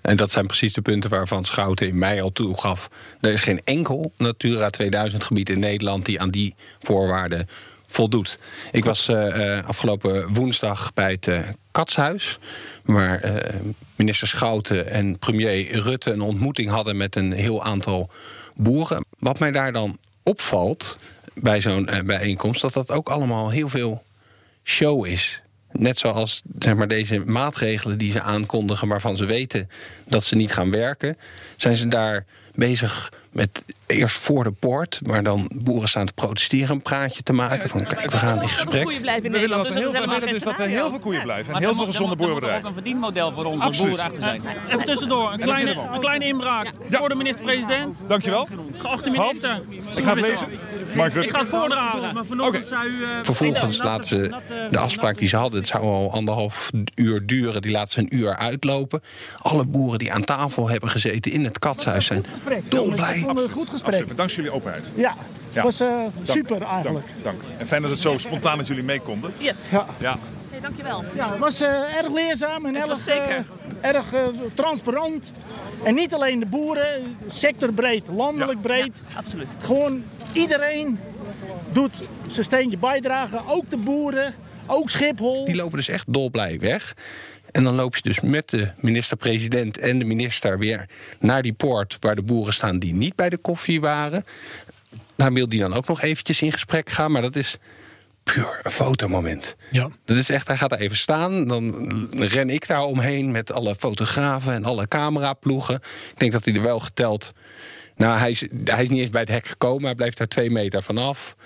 En dat zijn precies de punten waarvan Schouten in mei al toegaf. Er is geen enkel Natura 2000 gebied in Nederland die aan die voorwaarden voldoet. Ik was uh, afgelopen woensdag bij het uh, Katshuis, waar minister Schouten en premier Rutte een ontmoeting hadden met een heel aantal boeren. Wat mij daar dan opvalt bij zo'n bijeenkomst, dat dat ook allemaal heel veel show is. Net zoals zeg maar, deze maatregelen die ze aankondigen, waarvan ze weten dat ze niet gaan werken, zijn ze daar bezig met eerst voor de poort, maar dan boeren staan te protesteren, een praatje te maken van kijk, we gaan in gesprek. We willen dat er heel, we dus dat er heel veel koeien blijven en heel veel gezonde boerenbedrijven. Er moet een verdienmodel voor onze boeren achter zijn. Even tussendoor, een kleine, een kleine inbraak voor de minister-president. Dankjewel. Geachte minister. Ik ga het lezen. Mark Ik ga het voordragen. Okay. Vervolgens laten ze de afspraak die ze hadden, het zou al anderhalf uur duren, die laten ze een uur uitlopen. Alle boeren die aan tafel hebben gezeten in het katshuis zijn dolblij. Goed gesprek. Absoluut. Dank jullie openheid. Ja, het was uh, super eigenlijk. Dank, dank, En fijn dat het zo spontaan dat jullie mee konden. Yes. Ja. ja. Dankjewel. Ja, het was uh, erg leerzaam en erg, uh, erg transparant. En niet alleen de boeren, sectorbreed, landelijk breed. Ja, absoluut. Gewoon iedereen doet zijn steentje bijdragen. Ook de boeren, ook Schiphol. Die lopen dus echt dolblij weg. En dan loop je dus met de minister-president en de minister weer naar die poort waar de boeren staan die niet bij de koffie waren. Daar wil die dan ook nog eventjes in gesprek gaan, maar dat is puur een fotomoment. Ja. Dat is echt, hij gaat er even staan. Dan ren ik daar omheen met alle fotografen en alle cameraploegen. Ik denk dat hij er wel geteld. Nou, hij is, hij is niet eens bij het hek gekomen. Hij blijft daar twee meter vanaf.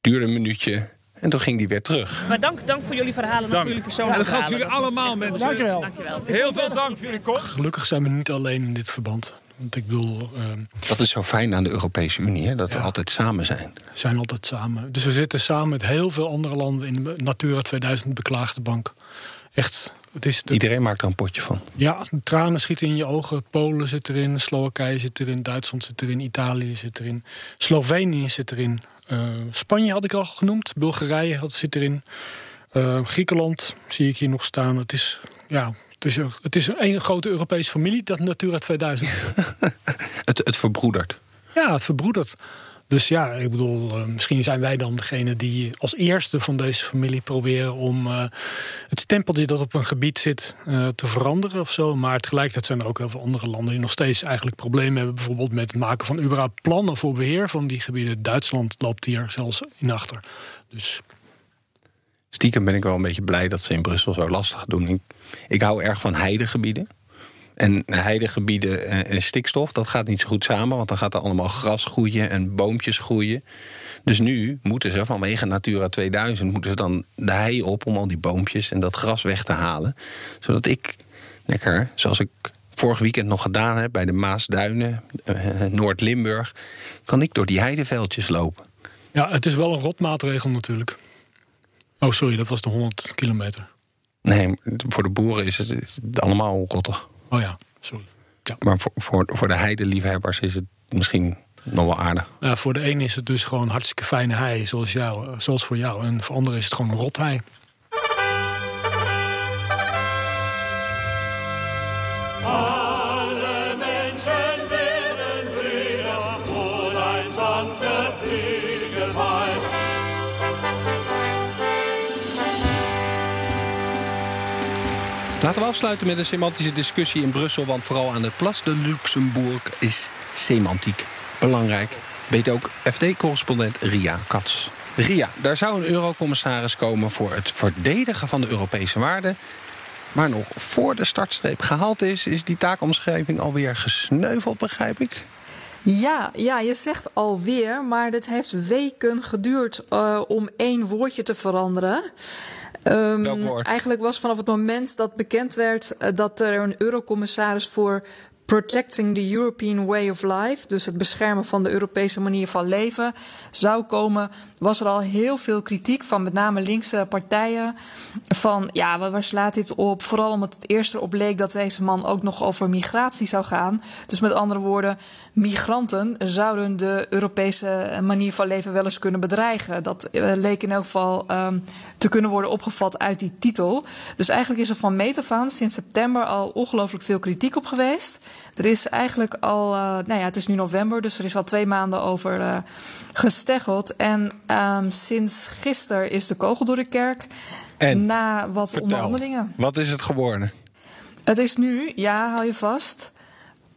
Duurde een minuutje. En toen ging hij weer terug. Maar dank, dank voor jullie verhalen en voor jullie persoonlijke ja, dat voor jullie allemaal, mensen. Dank je wel. Heel veel dank voor jullie komst. Gelukkig zijn we niet alleen in dit verband. Want ik bedoel... Uh, dat is zo fijn aan de Europese Unie, hè? dat ja, we altijd samen zijn. We zijn altijd samen. Dus we zitten samen met heel veel andere landen in de Natura 2000 beklaagde bank. Echt, het is de, Iedereen maakt er een potje van. Ja, tranen schieten in je ogen. Polen zit erin, Slowakije zit erin, Duitsland zit erin, Italië zit erin, Slovenië zit erin. Uh, Spanje had ik al genoemd, Bulgarije had, zit erin. Uh, Griekenland zie ik hier nog staan. Het is, ja, het is, het is een grote Europese familie, dat Natura 2000. <laughs> het, het verbroedert. Ja, het verbroedert. Dus ja, ik bedoel, uh, misschien zijn wij dan degene die als eerste van deze familie proberen om uh, het stempeltje dat op een gebied zit uh, te veranderen of zo. Maar tegelijkertijd zijn er ook heel veel andere landen die nog steeds eigenlijk problemen hebben. Bijvoorbeeld met het maken van überhaupt plannen voor beheer van die gebieden. Duitsland loopt hier zelfs in achter. Dus. Stiekem ben ik wel een beetje blij dat ze in Brussel zo lastig doen. Ik, ik hou erg van heidegebieden. En heidegebieden en stikstof, dat gaat niet zo goed samen, want dan gaat er allemaal gras groeien en boompjes groeien. Dus nu moeten ze vanwege Natura 2000 moeten ze dan de hei op om al die boompjes en dat gras weg te halen. Zodat ik lekker, zoals ik vorig weekend nog gedaan heb bij de Maasduinen, uh, Noord-Limburg, kan ik door die heideveldjes lopen. Ja, het is wel een rotmaatregel natuurlijk. Oh, sorry, dat was de 100 kilometer. Nee, voor de boeren is het, is het allemaal rottig. Oh ja, sorry. Ja. Maar voor, voor, voor de heideliefhebbers is het misschien nog wel aardig. Ja, voor de een is het dus gewoon hartstikke fijne hei, zoals, jou, zoals voor jou. En voor anderen is het gewoon een rothei. Laten we afsluiten met een semantische discussie in Brussel. Want vooral aan de Place de Luxembourg is semantiek belangrijk. Weet ook FD-correspondent Ria Katz. Ria, daar zou een eurocommissaris komen voor het verdedigen van de Europese waarden. Maar nog voor de startstreep gehaald is, is die taakomschrijving alweer gesneuveld, begrijp ik? Ja, ja, je zegt alweer, maar dit heeft weken geduurd uh, om één woordje te veranderen. Um, eigenlijk was vanaf het moment dat bekend werd uh, dat er een eurocommissaris voor Protecting the European Way of Life, dus het beschermen van de Europese manier van leven, zou komen, was er al heel veel kritiek van met name linkse partijen. Van ja, waar slaat dit op? Vooral omdat het eerst erop leek dat deze man ook nog over migratie zou gaan. Dus met andere woorden, migranten zouden de Europese manier van leven wel eens kunnen bedreigen. Dat uh, leek in elk geval um, te kunnen worden opgevat uit die titel. Dus eigenlijk is er van meet sinds september al ongelooflijk veel kritiek op geweest. Er is eigenlijk al, uh, nou ja, het is nu november, dus er is al twee maanden over uh, gesteggeld. En um, sinds gisteren is de kogel door de kerk. En, na wat vertel, onderhandelingen. Wat is het geworden? Het is nu, ja, hou je vast.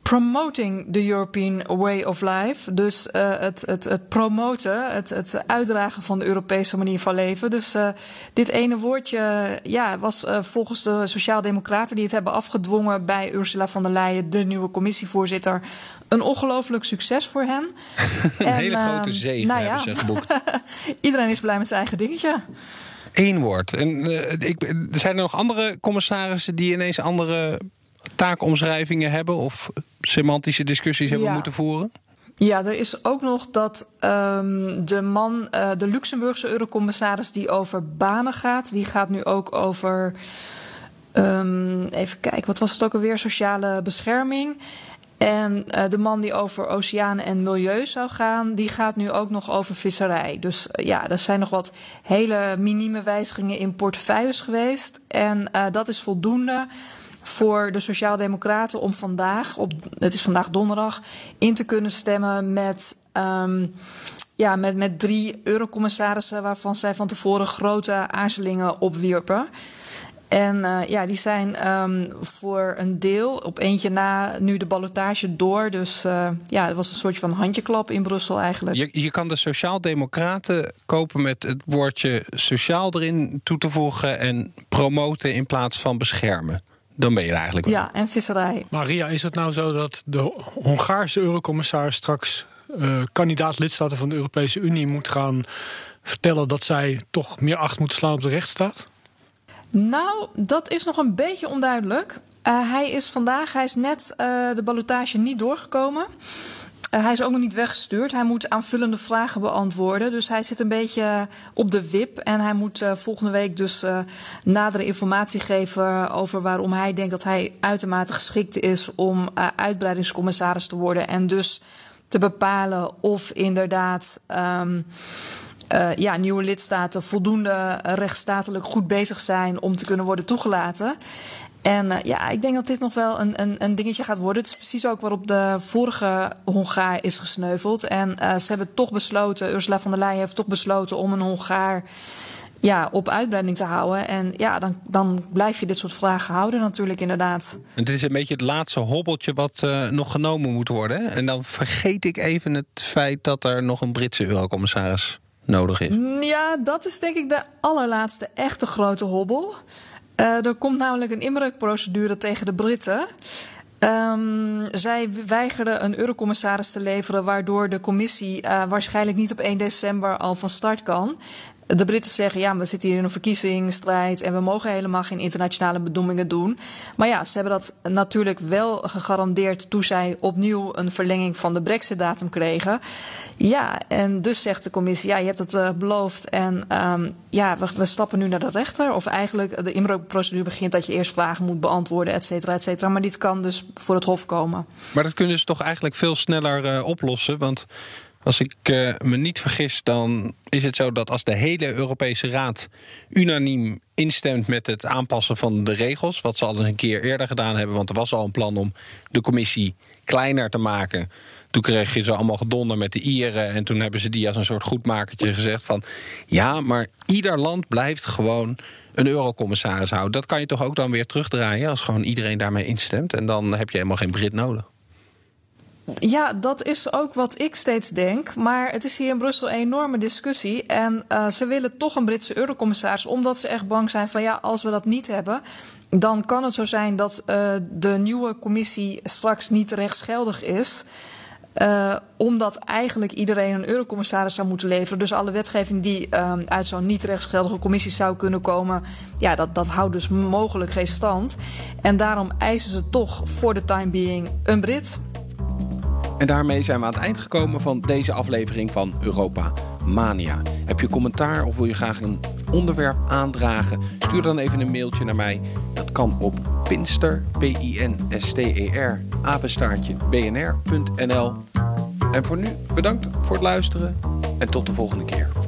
Promoting the European Way of Life. Dus uh, het, het, het promoten, het, het uitdragen van de Europese manier van leven. Dus uh, dit ene woordje ja, was uh, volgens de Sociaaldemocraten die het hebben afgedwongen bij Ursula von der Leyen, de nieuwe commissievoorzitter, een ongelooflijk succes voor hen. <laughs> een en, hele grote zege nou ja, hebben ze geboekt. <laughs> Iedereen is blij met zijn eigen dingetje. Eén woord. En ik, zijn er nog andere commissarissen die ineens andere taakomschrijvingen hebben of semantische discussies hebben ja. moeten voeren? Ja, er is ook nog dat um, de man, uh, de Luxemburgse eurocommissaris die over banen gaat, die gaat nu ook over. Um, even kijken, wat was het ook alweer? Sociale bescherming. En uh, de man die over oceanen en milieu zou gaan, die gaat nu ook nog over visserij. Dus uh, ja, er zijn nog wat hele minieme wijzigingen in portefeuilles geweest. En dat is voldoende voor de Sociaaldemocraten om vandaag, op, het is vandaag donderdag, in te kunnen stemmen met. Um, ja, met, met drie eurocommissarissen waarvan zij van tevoren grote aarzelingen opwierpen. En uh, ja, die zijn um, voor een deel op eentje na nu de ballotage door. Dus uh, ja, het was een soort van handjeklap in Brussel eigenlijk. Je, je kan de Sociaaldemocraten kopen met het woordje sociaal erin toe te voegen en promoten in plaats van beschermen. Dan ben je er eigenlijk wel. Ja, en visserij. Maria, is het nou zo dat de Hongaarse eurocommissaris straks uh, kandidaat lidstaten van de Europese Unie moet gaan vertellen dat zij toch meer acht moeten slaan op de rechtsstaat? Nou, dat is nog een beetje onduidelijk. Uh, hij is vandaag, hij is net uh, de ballotage niet doorgekomen. Uh, hij is ook nog niet weggestuurd. Hij moet aanvullende vragen beantwoorden. Dus hij zit een beetje op de wip. En hij moet volgende week dus nadere informatie geven over waarom hij denkt dat hij uitermate geschikt is om uitbreidingscommissaris te worden. En dus te bepalen of inderdaad. Uh, ja, nieuwe lidstaten voldoende rechtsstatelijk goed bezig zijn om te kunnen worden toegelaten. En uh, ja, ik denk dat dit nog wel een, een, een, dingetje gaat worden. Het is precies ook waarop de vorige Hongaar is gesneuveld. En uh, ze hebben toch besloten, Ursula von der Leyen heeft toch besloten om een Hongaar ja, op uitbreiding te houden. En ja, dan, dan blijf je dit soort vragen houden natuurlijk inderdaad. En dit is een beetje het laatste hobbeltje wat uh, nog genomen moet worden. En dan vergeet ik even het feit dat er nog een Britse eurocommissaris nodig is? Ja, dat is denk ik de allerlaatste echte grote hobbel. Uh, er komt namelijk een inbreukprocedure tegen de Britten. Um, zij weigerden een eurocommissaris te leveren, waardoor de commissie uh, waarschijnlijk niet op 1 december al van start kan de Britten zeggen, ja, we zitten hier in een verkiezingsstrijd en we mogen helemaal geen internationale bedoelingen doen. Maar ja, ze hebben dat natuurlijk wel gegarandeerd toen zij opnieuw een verlenging van de Brexit-datum kregen. Ja, en dus zegt de commissie, ja, je hebt het uh, beloofd en um, ja, we, we, stappen nu naar de rechter. Of eigenlijk de inbreukprocedure begint dat je eerst vragen moet beantwoorden, et cetera, et cetera. Maar dit kan dus voor het Hof komen. Maar dat kunnen ze toch eigenlijk veel sneller uh, oplossen? Want als ik uh, me niet vergis, dan is het zo dat als de hele Europese Raad unaniem instemt met het aanpassen van de regels, wat ze al eens een keer eerder gedaan hebben, want er was al een plan om de commissie kleiner te maken. Toen kreeg je ze allemaal gedonder met de Ieren. En toen hebben ze die als een soort goedmakertje gezegd van... ja, maar ieder land blijft gewoon een eurocommissaris houden. Dat kan je toch ook dan weer terugdraaien als gewoon iedereen daarmee instemt. En dan heb je helemaal geen Brit nodig. Ja, dat is ook wat ik steeds denk. Maar het is hier in Brussel een enorme discussie. En uh, ze willen toch een Britse eurocommissaris, omdat ze echt bang zijn van ja, als we dat niet hebben, dan kan het zo zijn dat uh, de nieuwe commissie straks niet rechtsgeldig is. Uh, omdat eigenlijk iedereen een eurocommissaris zou moeten leveren. Dus alle wetgeving die uh, uit zo'n niet rechtsgeldige commissie zou kunnen komen, ja, dat, dat houdt dus mogelijk geen stand. En daarom eisen ze toch voor de time being een Brit. En daarmee zijn we aan het eind gekomen van deze aflevering van Europa Mania. Heb je commentaar of wil je graag een onderwerp aandragen? Stuur dan even een mailtje naar mij. Dat kan op pinster, P-I-N-S-T-E-R, apenstaartje, bnr.nl. En voor nu bedankt voor het luisteren en tot de volgende keer.